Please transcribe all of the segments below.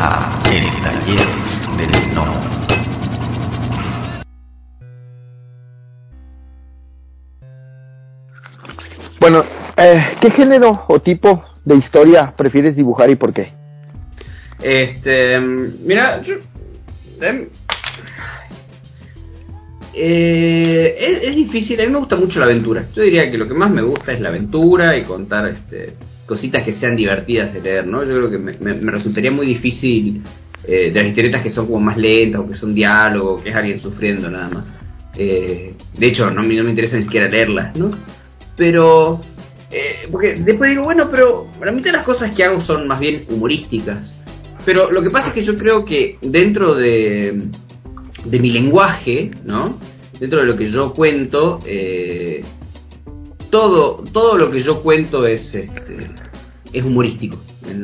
a El Taller del No. Bueno, eh, ¿qué género o tipo de historia prefieres dibujar y por qué? Este, mira, yo, em, eh, es, es, difícil, a mí me gusta mucho la aventura. Yo diría que lo que más me gusta es la aventura y contar este, cositas que sean divertidas de leer, ¿no? Yo creo que me, resultaría muy difícil eh, de las historietas que son como más lentas o que son diálogo, que es alguien sufriendo nada más. Eh, de hecho, no, no, me interesa ni siquiera leerlas, ¿no? Pero, eh, porque después digo, bueno, pero la mitad de las cosas que hago son más bien humorísticas. Pero lo que pasa es que yo creo que dentro de, de mi lenguaje, ¿no? Dentro de lo que yo cuento, todo, todo lo que yo cuento es, este, es humorístico,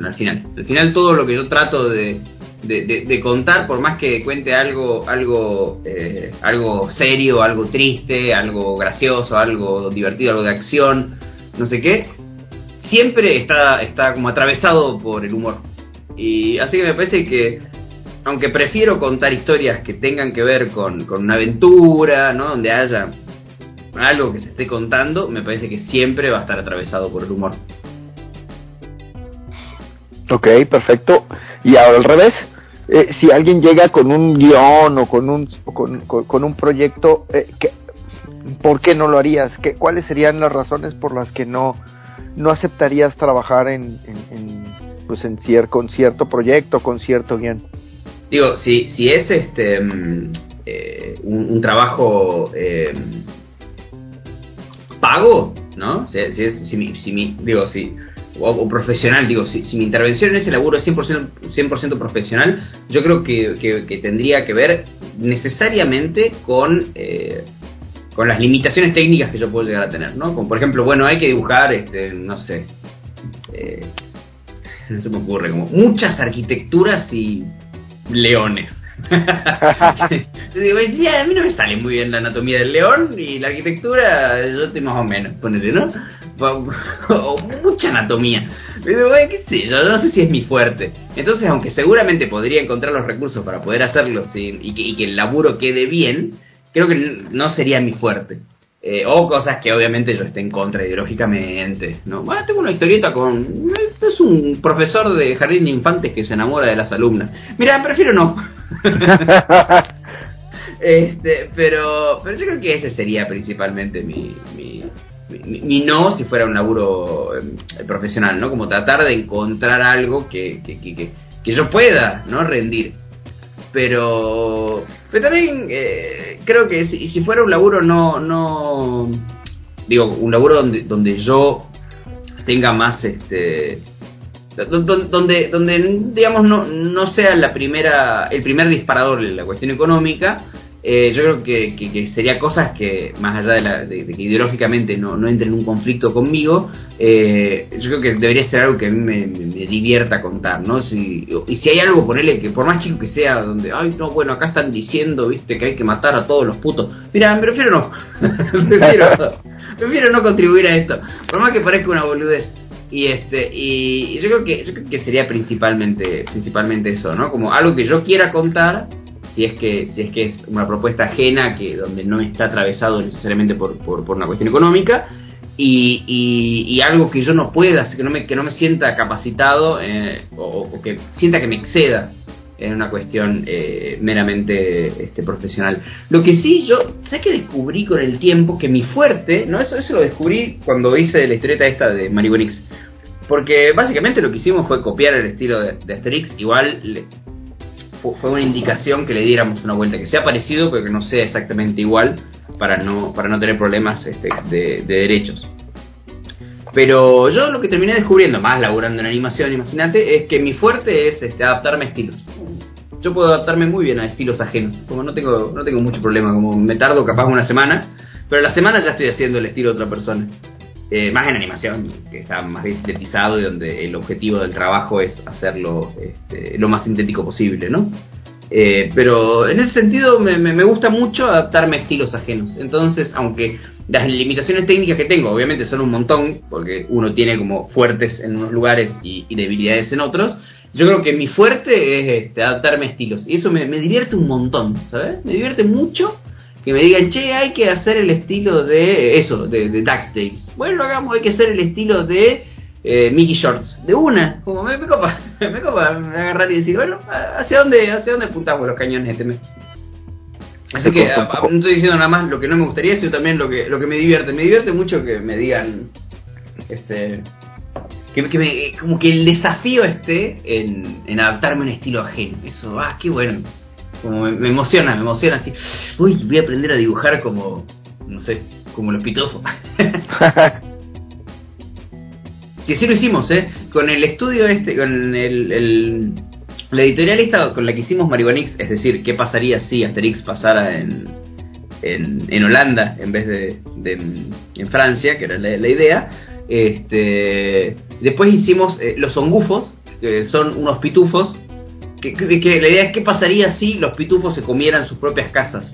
al final. Al final todo lo que yo trato de, de, contar, por más que cuente algo, algo, eh, algo serio, algo triste, algo gracioso, algo divertido, algo de acción, no sé qué, siempre está, está como atravesado por el humor. Y así que me parece que, aunque prefiero contar historias que tengan que ver con, con una aventura, ¿no? Donde haya algo que se esté contando, me parece que siempre va a estar atravesado por el humor. Ok, perfecto. Y ahora al revés, eh, si alguien llega con un guion o con un, con, con, un proyecto, eh, ¿por qué no lo harías? ¿Qué, ¿Cuáles serían las razones por las que no, no aceptarías trabajar en, en, pues en con cierto proyecto, con cierto guion? Digo, si, si es este mm, eh, un, un, trabajo pago, ¿no? Si, si, digo, si, o, profesional, digo, si, si, mi intervención en ese laburo es 100%, 100 profesional, yo creo que, que, tendría que ver necesariamente con, eh, con las limitaciones técnicas que yo puedo llegar a tener, ¿no? Como por ejemplo, bueno, hay que dibujar, este, no sé, eh, no se me ocurre, como muchas arquitecturas y leones. digo, a mí no me sale muy bien la anatomía del león y la arquitectura, yo estoy más o menos, ponele, ¿no? O mucha anatomía. Pero, qué sé yo, no sé si es mi fuerte. Entonces, aunque seguramente podría encontrar los recursos para poder hacerlo sin, y, que, el laburo quede bien, creo que no sería mi fuerte. Eh, o cosas que obviamente yo esté en contra ideológicamente. ¿no? Bueno, tengo una historieta con. Es un profesor de jardín de infantes que se enamora de las alumnas. Mira, prefiero no. este, pero, pero yo creo que ese sería principalmente mi, mi, no si fuera un laburo em, profesional, ¿no? Como tratar de encontrar algo que, que, que, que yo pueda, ¿no? Rendir. Pero, pero también eh, creo que si, si, fuera un laburo no, no, digo, un laburo donde, donde yo tenga más, este, donde, donde digamos no, no sea la primera, el primer disparador de la cuestión económica, eh, yo creo que, que, sería cosas que, más allá de, la, de, que ideológicamente no, no entren en un conflicto conmigo, eh, yo creo que debería ser algo que a mí me, divierta contar, ¿no? Si, y si hay algo, ponerle que por más chico que sea, donde, ay, no, bueno, acá están diciendo, viste, que hay que matar a todos los putos. Mira, prefiero no. prefiero, prefiero no contribuir a esto. Por más que parezca una boludez. Y este y, yo creo que yo creo que sería principalmente principalmente eso, ¿no? Como algo que yo quiera contar si es que si es que es una propuesta ajena que donde no está atravesado necesariamente por, por, una cuestión económica y, y, algo que yo no pueda que no me que no me sienta capacitado eh, o, que sienta que me exceda en una cuestión eh, meramente este, profesional. Lo que sí, yo sé que descubrí con el tiempo que mi fuerte, no eso, eso lo descubrí cuando hice la historieta esta de Maribonix. Porque básicamente lo que hicimos fue copiar el estilo de, Asterix. Igual fue una indicación que le diéramos una vuelta, que sea parecido pero que no sea exactamente igual para no, para no tener problemas este, de, derechos. Pero yo lo que terminé descubriendo, más laburando en animación, imagínate, es que mi fuerte es este, adaptarme a estilos. Yo puedo adaptarme muy bien a estilos ajenos, como no tengo, no tengo mucho problema, como me tardo capaz una semana, pero a la semana ya estoy haciendo el estilo de otra persona. Eh, más en animación, que está más bien sintetizado y donde el objetivo del trabajo es hacerlo este, lo más sintético posible, ¿no? Eh, pero en ese sentido me, me, gusta mucho adaptarme a estilos ajenos. Entonces, aunque las limitaciones técnicas que tengo obviamente son un montón, porque uno tiene como fuertes en unos lugares y, debilidades en otros, yo creo que mi fuerte es este, adaptarme a estilos. Y eso me, me divierte un montón, ¿sabes? Me divierte mucho que me digan, che, hay que hacer el estilo de eso, de, de DuckTales. Bueno, lo hagamos, hay que hacer el estilo de eh, Mickey Shorts. De una, como me, me copa, me copa agarrar y decir, bueno, ¿hacia dónde, hacia dónde apuntamos los cañones este mes? Así que a- a- no estoy diciendo nada más lo que no me gustaría, sino también lo que, lo que me divierte. Me divierte mucho que me digan, este, que, me, como que el desafío esté en, adaptarme a un estilo ajeno. Eso, ah, qué bueno. Como me, emociona, me emociona así. Uy, voy a aprender a dibujar como, no sé, como los pitufos. que sí lo hicimos, ¿eh? Con el estudio este, con el, el- la editorial esta con la que hicimos Marihuanix, es decir, qué pasaría si Asterix pasara en, en, en Holanda en vez de, de en, Francia, que era la idea. Este, después hicimos eh, los ongufos, que son unos pitufos, que, que- que la idea es qué pasaría si los pitufos se comieran sus propias casas.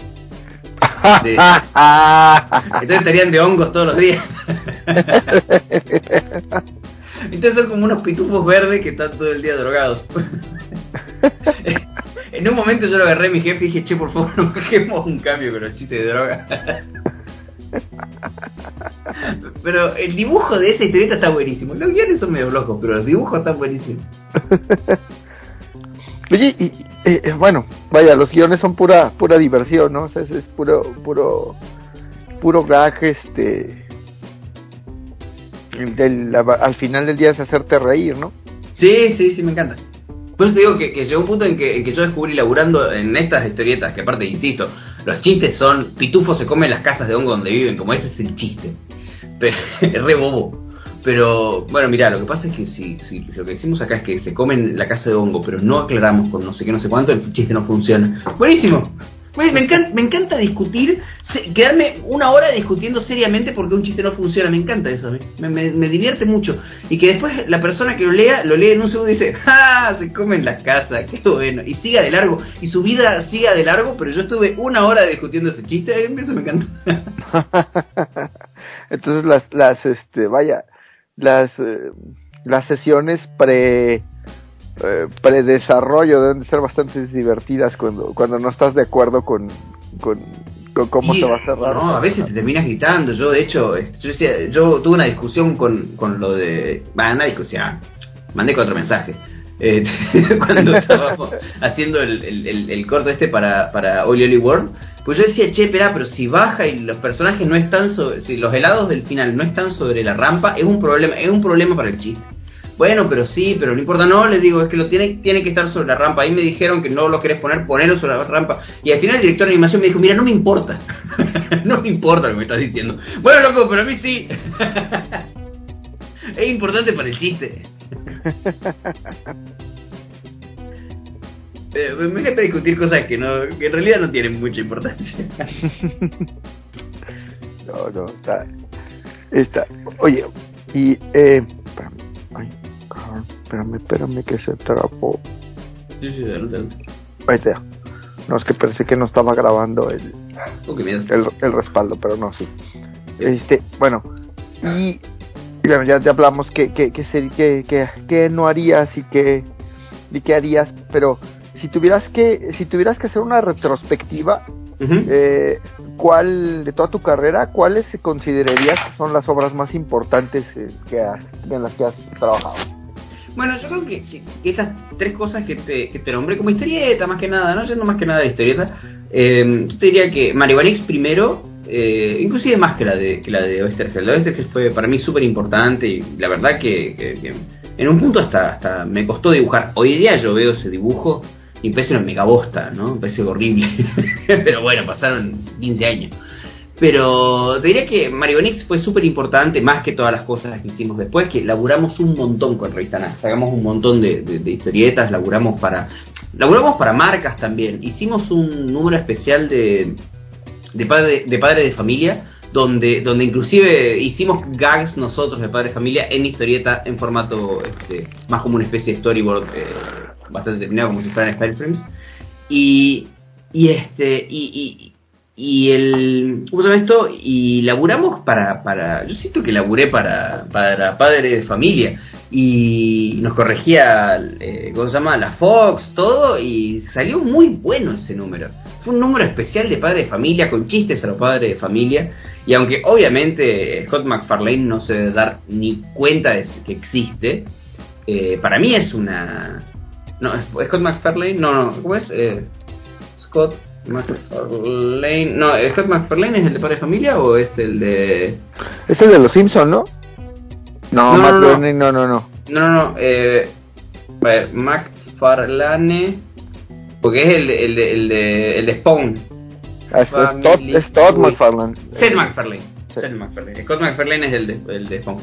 De- entonces estarían de hongos todos los días. Entonces son como unos pitufos verdes que están todo el día drogados. en un momento yo lo agarré a mi jefe y dije, che, por favor, no bajemos un cambio con los chistes de droga. Pero el dibujo de esa historieta está buenísimo. Los guiones son medio locos, pero los dibujos están buenísimos. Oye, y, eh, eh, bueno, vaya, los guiones son pura pura diversión, ¿no? O sea, es, es puro puro puro gag, este del- al final del día es hacerte reír, ¿no? Sí, sí, sí, me encanta. Por eso te digo que, que llegó un punto en que, en que yo descubrí laburando en estas historietas, que aparte, insisto, los chistes son, pitufos se comen las casas de hongo donde viven, como ese es el chiste. Es re bobo. Pero, bueno, mira, lo que pasa es que si, si, si lo que decimos acá es que se comen la casa de hongo, pero no aclaramos con no sé qué, no sé cuánto, el chiste no funciona. Buenísimo. Bueno, me, encanta, me encanta discutir, quedarme una hora discutiendo seriamente porque un chiste no funciona. Me encanta eso, me, me, me divierte mucho. Y que después la persona que lo lea, lo lee en un segundo y dice, ¡ah! Se comen las casas, qué bueno. Y siga de largo. Y su vida siga de largo, pero yo estuve una hora discutiendo ese chiste. Eso me encanta. Entonces las las este, vaya, las eh, las sesiones pre eh, predesarrollo deben de ser bastante divertidas cuando cuando no estás de acuerdo con con, con cómo se va a cerrar. No, a veces te terminas gritando. Yo, de hecho, este, yo, yo tuve una discusión con, con lo de. Va, una discusión. Mandé cuatro mensajes. Eh, cuando estábamos haciendo el, el, el- el corto este para, para Oli Oli World. Pues yo decía, che, espera, pero si baja y los personajes no están sobre. Si los helados del final no están sobre la rampa, es un problema, es un problema para el chiste. Bueno, pero sí, pero no importa, no, les digo, es que lo tiene, tiene que estar sobre la rampa. Ahí me dijeron que no lo querés poner, ponelo sobre la rampa. Y al final el director de animación me dijo, mira, no me importa. no me importa lo que me estás diciendo. Bueno, loco, pero a mí sí. es importante para el chiste. Eh, me encanta discutir cosas que, no, que en realidad no tienen mucha importancia. No, no, está. está. Oye, y. Eh, ay, espérame, espérame que se trabó. Sí, sí. Ahí está. No, es que pensé que no estaba grabando el, qué el, el respaldo, pero no, sí. Este, bueno, y, y bueno, ya, ya hablamos que, que, que, ser- que, que, que no harías y que, y qué harías, pero si tuvieras que, si tuvieras que hacer una retrospectiva, eh, ¿cuál, de toda tu carrera, cuáles considerarías que son las obras más importantes eh, que has- en las que has trabajado? Bueno, yo creo que, que- esas tres cosas que te, que nombré como historieta, más que nada, no yendo más que nada de historieta, eh, yo te diría que Marihuanix primero, eh, inclusive más que la de, que la de Oesterfeld. La Oesterfeld fue para mí súper importante y la verdad que, que- en un punto hasta, hasta me costó dibujar. Hoy día yo veo ese dibujo y parece una megabosta, ¿no? Me parece horrible. Pero bueno, pasaron 15 años. Pero diría que Marionix fue súper importante, más que todas las cosas que hicimos después, que laburamos un montón con Revista. Sacamos un montón de, historietas, laburamos para. Laburamos para marcas también. Hicimos un número especial de, de padre de padre de familia, donde, donde inclusive hicimos gags nosotros de padre de familia en historieta en formato este, más como una especie de storyboard eh, bastante terminado, como si fueran style frames. Y, y este, y, y el ¿cómo se llama esto? y laburamos para para yo siento que laburé para para padre de familia y nos corregía eh, ¿cómo se llama? la Fox todo y salió muy bueno ese número fue un número especial de padre de familia con chistes a los padres de familia y aunque obviamente Scott McFarlane no se debe dar ni cuenta de que existe eh, para mí es una no Scott McFarlane no no ¿cómo es? Eh, Scott McFarlane. No, ¿Scott McFarlane es el de Padre de Familia o es el de.? Es el de los Simpsons, ¿no? No, no, McFarlane, no, no, no. No, no, no. Eh, McFarlane. Porque es el, el, de, el, de, el de Spawn. Ah, es, Todd, McFarlane. Seth MacFarlane. Seth MacFarlane. Scott MacFarlane es el de, el de Spawn.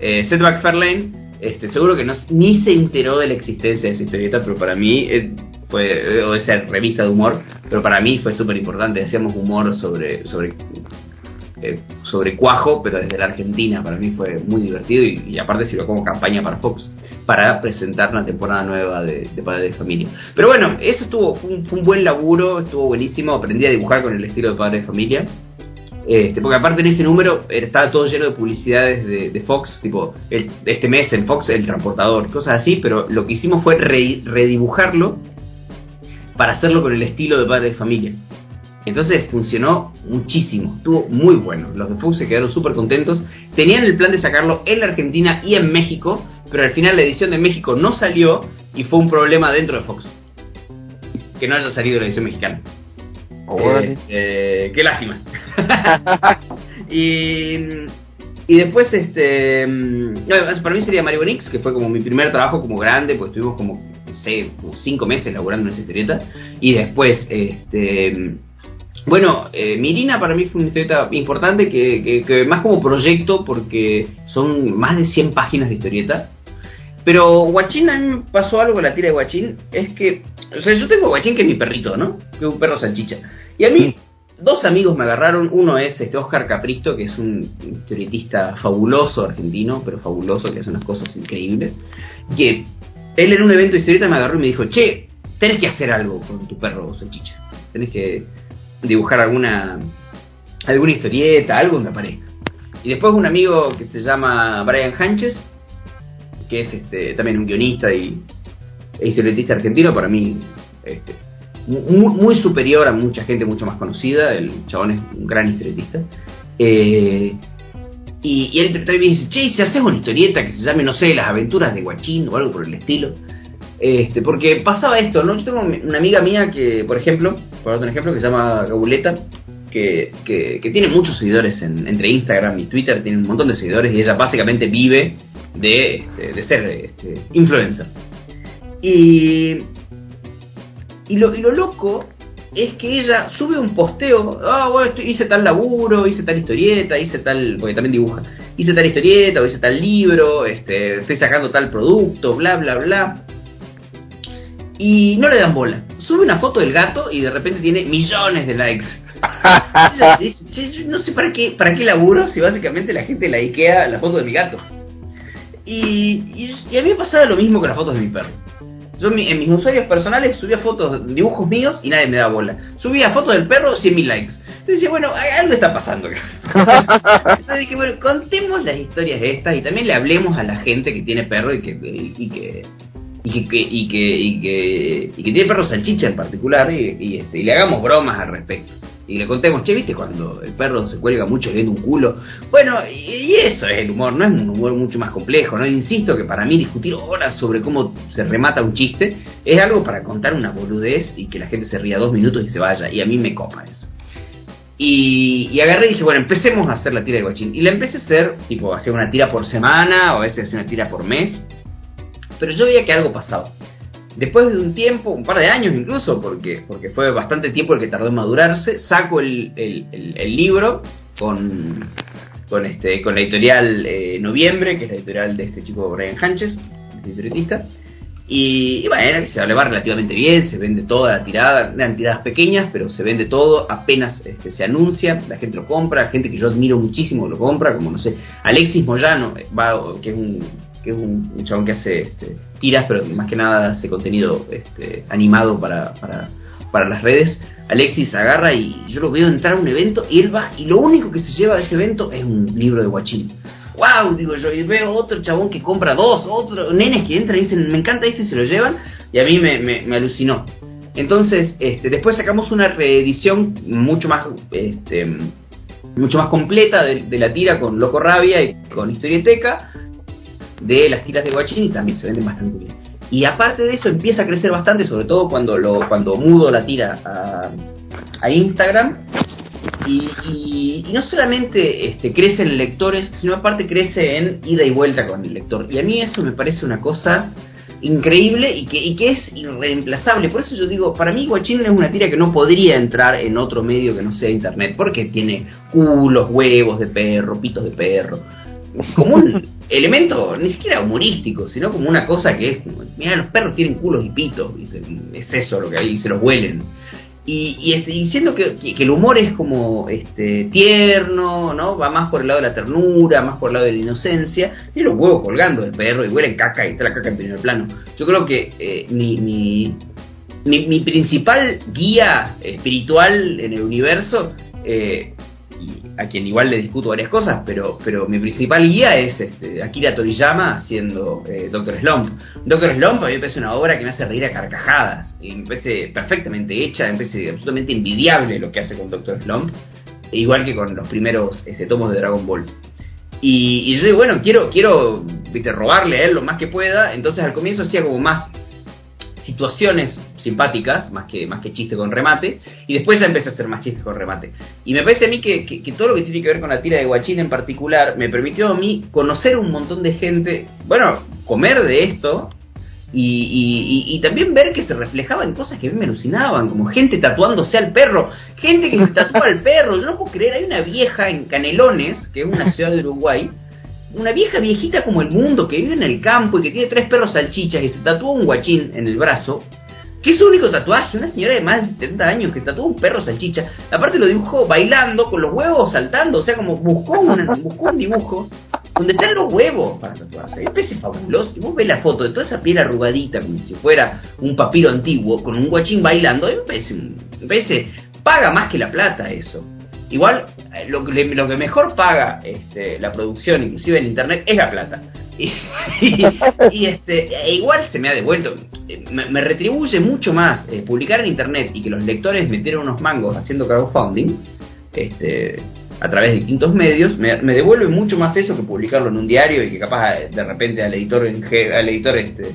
Eh, Seth MacFarlane, este, seguro que no, ni se enteró de la existencia de esa historieta, pero para mí eh, fue, o esa revista de humor, pero para mí fue súper importante. Hacíamos humor sobre, sobre, eh, sobre Cuajo, pero desde la Argentina. Para mí fue muy divertido y, aparte sirvió como campaña para Fox, para presentar una temporada nueva de, Padre de Familia. Pero bueno, eso estuvo, fue un, buen laburo, estuvo buenísimo. Aprendí a dibujar con el estilo de Padre de Familia. Este, porque aparte en ese número estaba todo lleno de publicidades de, Fox, tipo este mes en Fox el transportador, cosas así, pero lo que hicimos fue redibujarlo para hacerlo con el estilo de padre de familia. Entonces funcionó muchísimo, estuvo muy bueno. Los de Fox se quedaron súper contentos. Tenían el plan de sacarlo en la Argentina y en México, pero al final la edición de México no salió y fue un problema dentro de Fox. Que no haya salido la edición mexicana. Eh, eh, qué lástima. y, y después, este. Mm, para mí sería Mario Bonix, que fue como mi primer trabajo como grande, pues estuvimos como sé, cinco meses laburando en esa historieta. Y después, este. Bueno, eh, Mirina para mí fue una historieta importante que, que, más como proyecto porque son más de 100 páginas de historieta. Pero Guachín, a mí me pasó algo con la tira de Guachín, es que, o sea, yo tengo Guachín que es mi perrito, ¿no? Que es un perro salchicha. Y a mí, dos amigos me agarraron, uno es este Oscar Capristo, que es un historietista fabuloso argentino, pero fabuloso, que hace unas cosas increíbles, que él en un evento de historieta me agarró y me dijo, che, tenés que hacer algo con tu perro salchicha. Tenés que dibujar alguna, alguna historieta, algo donde aparezca. Y después un amigo que se llama Brian Hanches, que es este, también un guionista y e historietista argentino, para mí este, muy, superior a mucha gente mucho más conocida. El chabón es un gran historietista. Eh, y, y, él me dice, che, si haces una historieta que se llame, no sé, Las aventuras de Guachín o algo por el estilo. Este, porque pasaba esto, ¿no? Yo tengo una amiga mía que, por ejemplo, por otro ejemplo, que se llama Gabuleta, que, que, tiene muchos seguidores en, entre Instagram y Twitter, tiene un montón de seguidores y ella básicamente vive de, este, de ser este, influencer. Y, y, lo, y lo loco es que ella sube un posteo, ah, bueno, hice tal laburo, hice tal historieta, hice tal, porque también dibuja, hice tal historieta o hice tal libro, este, estoy sacando tal producto, bla, bla, bla. Y no le dan bola. Sube una foto del gato y de repente tiene millones de likes. no sé para qué, para qué laburo si básicamente la gente likea la foto de mi gato. Y, y, y a mí me pasaba lo mismo con las fotos de mi perro. Yo en mis usuarios personales subía fotos, dibujos míos y nadie me da bola. Subía fotos del perro, 100.000 likes. Entonces dije, bueno, algo está pasando acá. Entonces dije, bueno, contemos las historias estas y también le hablemos a la gente que tiene perro y que, y, que y que, y que, y que, y que, tiene perro salchicha en particular y, este, y le hagamos bromas al respecto y le contemos, che, ¿viste cuando el perro se cuelga mucho viendo un culo? Bueno, y, eso es el humor, no es un humor mucho más complejo, ¿no? Insisto que para mí discutir horas sobre cómo se remata un chiste es algo para contar una boludez y que la gente se ría dos minutos y se vaya, y a mí me copa eso. Y, agarré y dije, bueno, empecemos a hacer la tira de guachín. Y la empecé a hacer, tipo, hacía una tira por semana, o a veces hacía una tira por mes. Pero yo veía que algo pasaba después de un tiempo, un par de años incluso, porque, porque fue bastante tiempo el que tardó en madurarse, saco el, el, libro con, con, este, con la editorial eh, Noviembre, que es la editorial de este chico Brian Hanches, este. Y, bueno, se va relativamente bien, se vende toda la tirada, eran tiradas pequeñas, pero se vende todo, apenas este, se anuncia, la gente lo compra, gente que yo admiro muchísimo lo compra, como no sé, Alexis Moyano, eh, que es un que es un, chabón que hace este, tiras, pero más que nada hace contenido este, animado para, para, para las redes, Alexis agarra y yo lo veo entrar a un evento y él va y lo único que se lleva de ese evento es un libro de guachín. ¡Wow! Digo yo, y veo otro chabón que compra dos, otro nenes que entran y dicen, me encanta este y se lo llevan, y a mí me, me, alucinó. Entonces, este, después sacamos una reedición mucho más, este, mucho más completa de, la tira con Loco Rabia y con Historieteca, de las tiras de Guachín y también se venden bastante bien. Y aparte de eso empieza a crecer bastante, sobre todo cuando lo cuando mudo la tira a, Instagram. Y, no solamente este, crece en lectores, sino aparte crece en ida y vuelta con el lector. Y a mí eso me parece una cosa increíble y que, y que es irreemplazable. Por eso yo digo, para mí Guachín es una tira que no podría entrar en otro medio que no sea internet, porque tiene culos, huevos de perro, pitos de perro como un elemento ni siquiera humorístico, sino como una cosa que es, mira, los perros tienen culos y pitos, es eso lo que hay, se los huelen. Y, y diciendo que, el humor es como este tierno, ¿no? Va más por el lado de la ternura, más por el lado de la inocencia. Tiene los huevos colgando del perro y huelen caca y está la caca en primer plano. Yo creo que eh, mi, mi, mi, principal guía espiritual en el universo eh, a quien igual le discuto varias cosas, pero, pero mi principal guía es este, Akira Toriyama haciendo eh, Doctor Slump. Doctor Slump a mí me parece una obra que me hace reír a carcajadas, y me parece perfectamente hecha, me parece absolutamente envidiable lo que hace con Doctor Slump, igual que con los primeros este, tomos de Dragon Ball. Y, yo digo, bueno, quiero, quiero ¿viste, robarle a él lo más que pueda, entonces al comienzo hacía como más situaciones simpáticas, más que, más que chiste con remate, y después ya empecé a hacer más chistes con remate. Y me parece a mí que, que, todo lo que tiene que ver con la tira de Guachín en particular me permitió a mí conocer un montón de gente, bueno, comer de esto, y, y, también ver que se reflejaba en cosas que a mí me alucinaban, como gente tatuándose al perro, gente que se tatúa al perro, yo no puedo creer, hay una vieja en Canelones, que es una ciudad de Uruguay, una vieja viejita como el mundo que vive en el campo y que tiene tres perros salchichas y se tatúa un guachín en el brazo, que es su único tatuaje, una señora de más de 70 años que tatúa un perro salchicha, aparte lo dibujó bailando con los huevos saltando, o sea, como buscó un, buscó un dibujo donde están los huevos para tatuarse. Es parece fabuloso. Y vos ves la foto de toda esa piel arrugadita, como si fuera un papiro antiguo, con un guachín bailando, me parece, me parece, paga más que la plata eso. Igual, eh, lo que, lo que mejor paga este, la producción, inclusive en internet, es la plata. Y, este, e igual se me ha devuelto. Me, retribuye mucho más eh, publicar en internet y que los lectores metieran unos mangos haciendo crowdfunding este, a través de distintos medios. Me, devuelve mucho más eso que publicarlo en un diario y que capaz eh, de repente al editor, al editor este,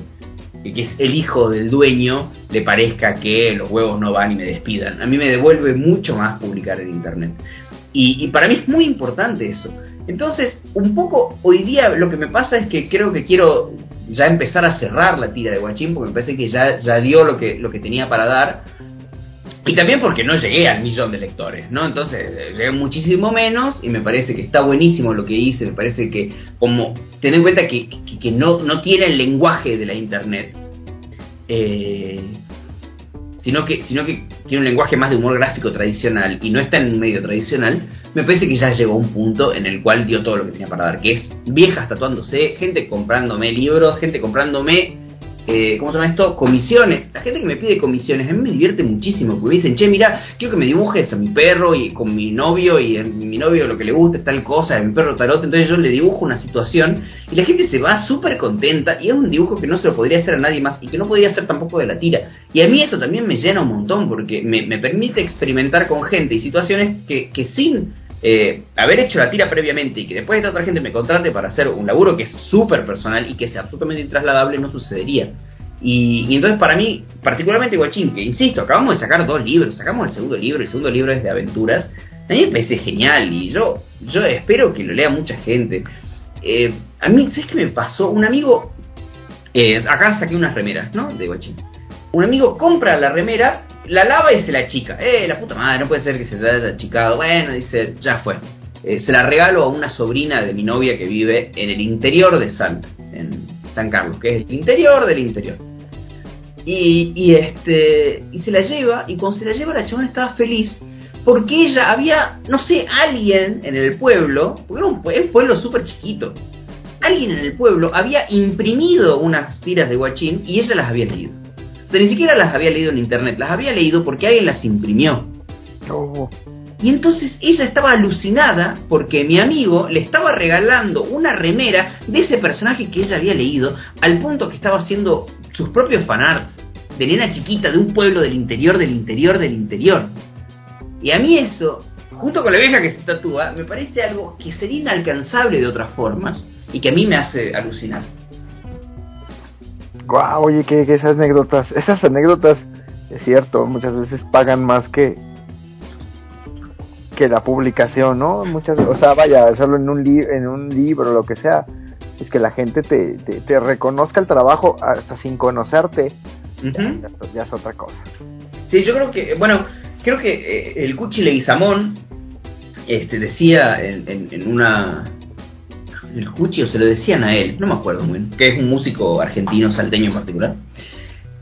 que es el hijo del dueño, le parezca que los huevos no van y me despidan. A mí me devuelve mucho más publicar en internet. Y, para mí es muy importante eso. Entonces, un poco hoy día lo que me pasa es que creo que quiero ya empezar a cerrar la tira de Guachín, porque me parece que ya, ya dio lo que, lo que tenía para dar. Y también porque no llegué al millón de lectores, ¿no? Entonces llegué muchísimo menos y me parece que está buenísimo lo que hice, me parece que como ten en cuenta que, que, no, no tiene el lenguaje de la internet, eh, sino, que, sino que tiene un lenguaje más de humor gráfico tradicional y no está en un medio tradicional, me parece que ya llegó a un punto en el cual dio todo lo que tenía para dar, que es viejas tatuándose, gente comprándome libros, gente comprándome eh, ¿cómo se llama esto? Comisiones. La gente que me pide comisiones, a mí me divierte muchísimo, porque me dicen, che, mira, quiero que me dibujes a mi perro y con mi novio, y a mi novio lo que le gusta tal cosa, a mi perro tarot, entonces yo le dibujo una situación, y la gente se va súper contenta, y es un dibujo que no se lo podría hacer a nadie más, y que no podría hacer tampoco de la tira. Y a mí eso también me llena un montón, porque me, me permite experimentar con gente y situaciones que, que sin eh, haber hecho la tira previamente y que después esta otra gente me contrate para hacer un laburo que es súper personal y que sea absolutamente intrasladable no sucedería. Y, entonces para mí, particularmente Guachín, que insisto, acabamos de sacar dos libros, sacamos el segundo libro, el segundo libro es de aventuras, a mí me parece genial y yo, yo espero que lo lea mucha gente. Eh, a mí, ¿sabes qué me pasó? Un amigo, eh, acá saqué unas remeras, ¿no? De Guachín. Un amigo compra la remera la lava y se la chica. Eh, la puta madre, no puede ser que se te haya achicado. Bueno, dice, ya fue. Eh, se la regalo a una sobrina de mi novia que vive en el interior de Salta, en San Carlos, que es el interior del interior. Y, y, este y se la lleva, y cuando se la lleva la chabona estaba feliz porque ella había, no sé, alguien en el pueblo, porque era un, pueblo súper chiquito, alguien en el pueblo había imprimido unas tiras de guachín y ella las había leído. O sea, ni siquiera las había leído en internet, las había leído porque alguien las imprimió. Oh. Y entonces ella estaba alucinada porque mi amigo le estaba regalando una remera de ese personaje que ella había leído, al punto que estaba haciendo sus propios fanarts de nena chiquita de un pueblo del interior, del interior, del interior. Y a mí eso, junto con la vieja que se tatúa, me parece algo que sería inalcanzable de otras formas y que a mí me hace alucinar. Guau, oye, que, que esas anécdotas, esas anécdotas, es cierto, muchas veces pagan más que que la publicación, ¿no? Muchas, o sea, vaya, solo en un li en un libro, lo que sea, es que la gente te, te, te reconozca el trabajo hasta sin conocerte, ya, ya es otra cosa. Sí, yo creo que, bueno, creo que eh, el Cuchi Leguizamón este, decía en, en- en una... El Cuchi o se lo decían a él, no me acuerdo muy bien, que es un músico argentino, salteño en particular,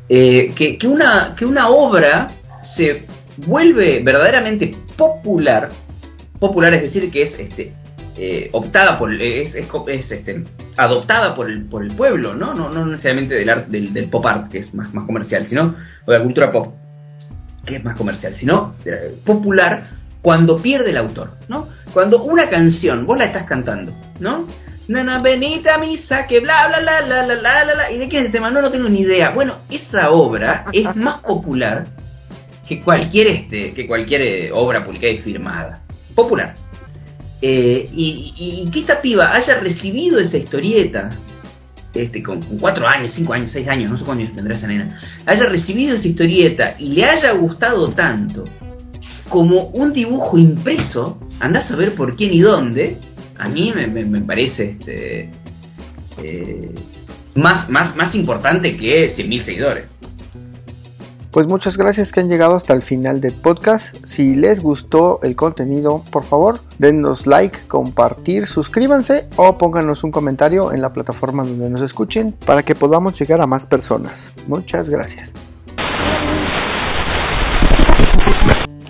eh, que, que una, que una obra se vuelve verdaderamente popular, popular es decir, que es este, eh, optada por, es, es, es, este, adoptada por el, por el pueblo, ¿no? No, no necesariamente del, art, del, del pop art, que es más, más comercial, sino, o de la cultura pop, que es más comercial, sino eh, popular cuando pierde el autor, ¿no? Cuando una canción, vos la estás cantando, ¿no? Nana, venite a misa, que bla, bla, bla, bla, bla, bla, bla, bla. ¿Y de qué es el tema? No, no tengo ni idea. Bueno, esa obra es más popular que cualquier, este, que cualquier eh, obra publicada y firmada. Popular. Eh, y, y- y que esta piba haya recibido esa historieta, este, con, con cuatro años, cinco años, seis años, no sé años tendrá esa nena, haya recibido esa historieta y le haya gustado tanto como un dibujo impreso, andás a ver por quién y dónde, a mí me, me- me parece este, eh, más, más, más importante que 100.000 seguidores. Pues muchas gracias que han llegado hasta el final del podcast. Si les gustó el contenido, por favor, denos like, compartir, suscríbanse o pónganos un comentario en la plataforma donde nos escuchen para que podamos llegar a más personas. Muchas gracias.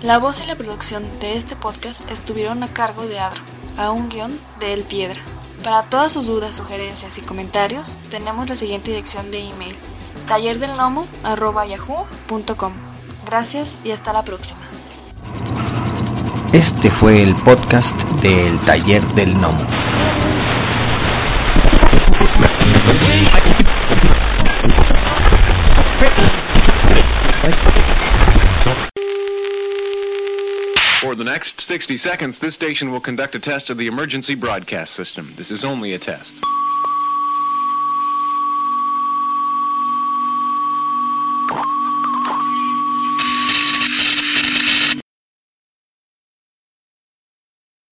La voz y la producción de este podcast estuvieron a cargo de Adro, a un guion de El Piedra. Para todas sus dudas, sugerencias y comentarios, tenemos la siguiente dirección de email: tallerdelnomo@yahoo.com. Gracias y hasta la próxima. Este fue el podcast del Taller del Gnomo. Next 60 seconds, this station will conduct a test of the emergency broadcast system. This is only a test.